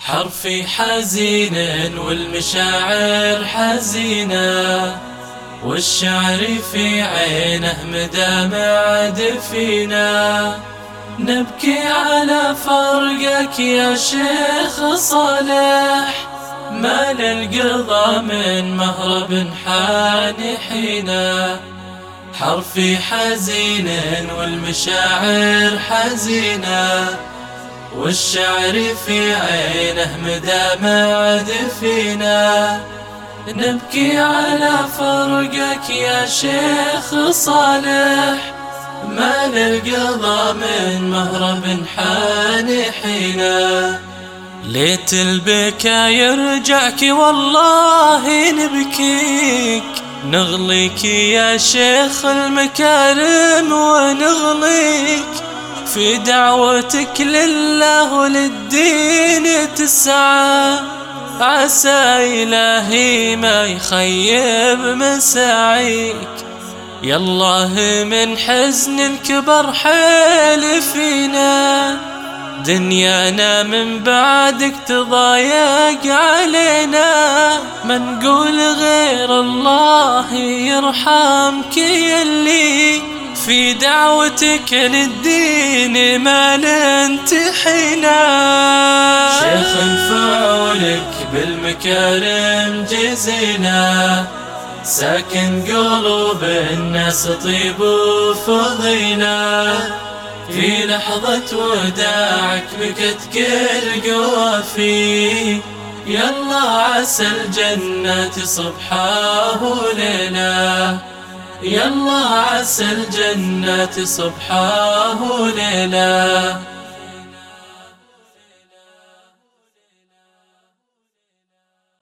حرفي حزين والمشاعر حزينة والشعر في عينه مدامع دفينة نبكي على فرقك يا شيخ صالح ما للقضى من مهرب حان حينا حرفي حزين والمشاعر حزينة والشعر في عينه مدامع دفينا نبكي على فرقك يا شيخ صالح. ما للقضى من مهرب حان حينا. ليت البكا يرجعك والله نبكيك. نغليك يا شيخ المكارم ونغليك. في دعوتك لله وللدين تسعى. عسى إلهي ما يخيب مساعيك. يالله من حزن الكبر حيل فينا. دنيانا من بعدك تضايق علينا. ما نقول غير الله يرحمك يلي في دعوتك للدين ما ننتحينا شيخ فعولك بالمكارم جزينا. ساكن قلوب الناس طيب وفضينا. في لحظة وداعك بكت كل قوافي. يلا عسى الجنات صبحاه وليلة يلا عسى الجنات صبحاه وليلة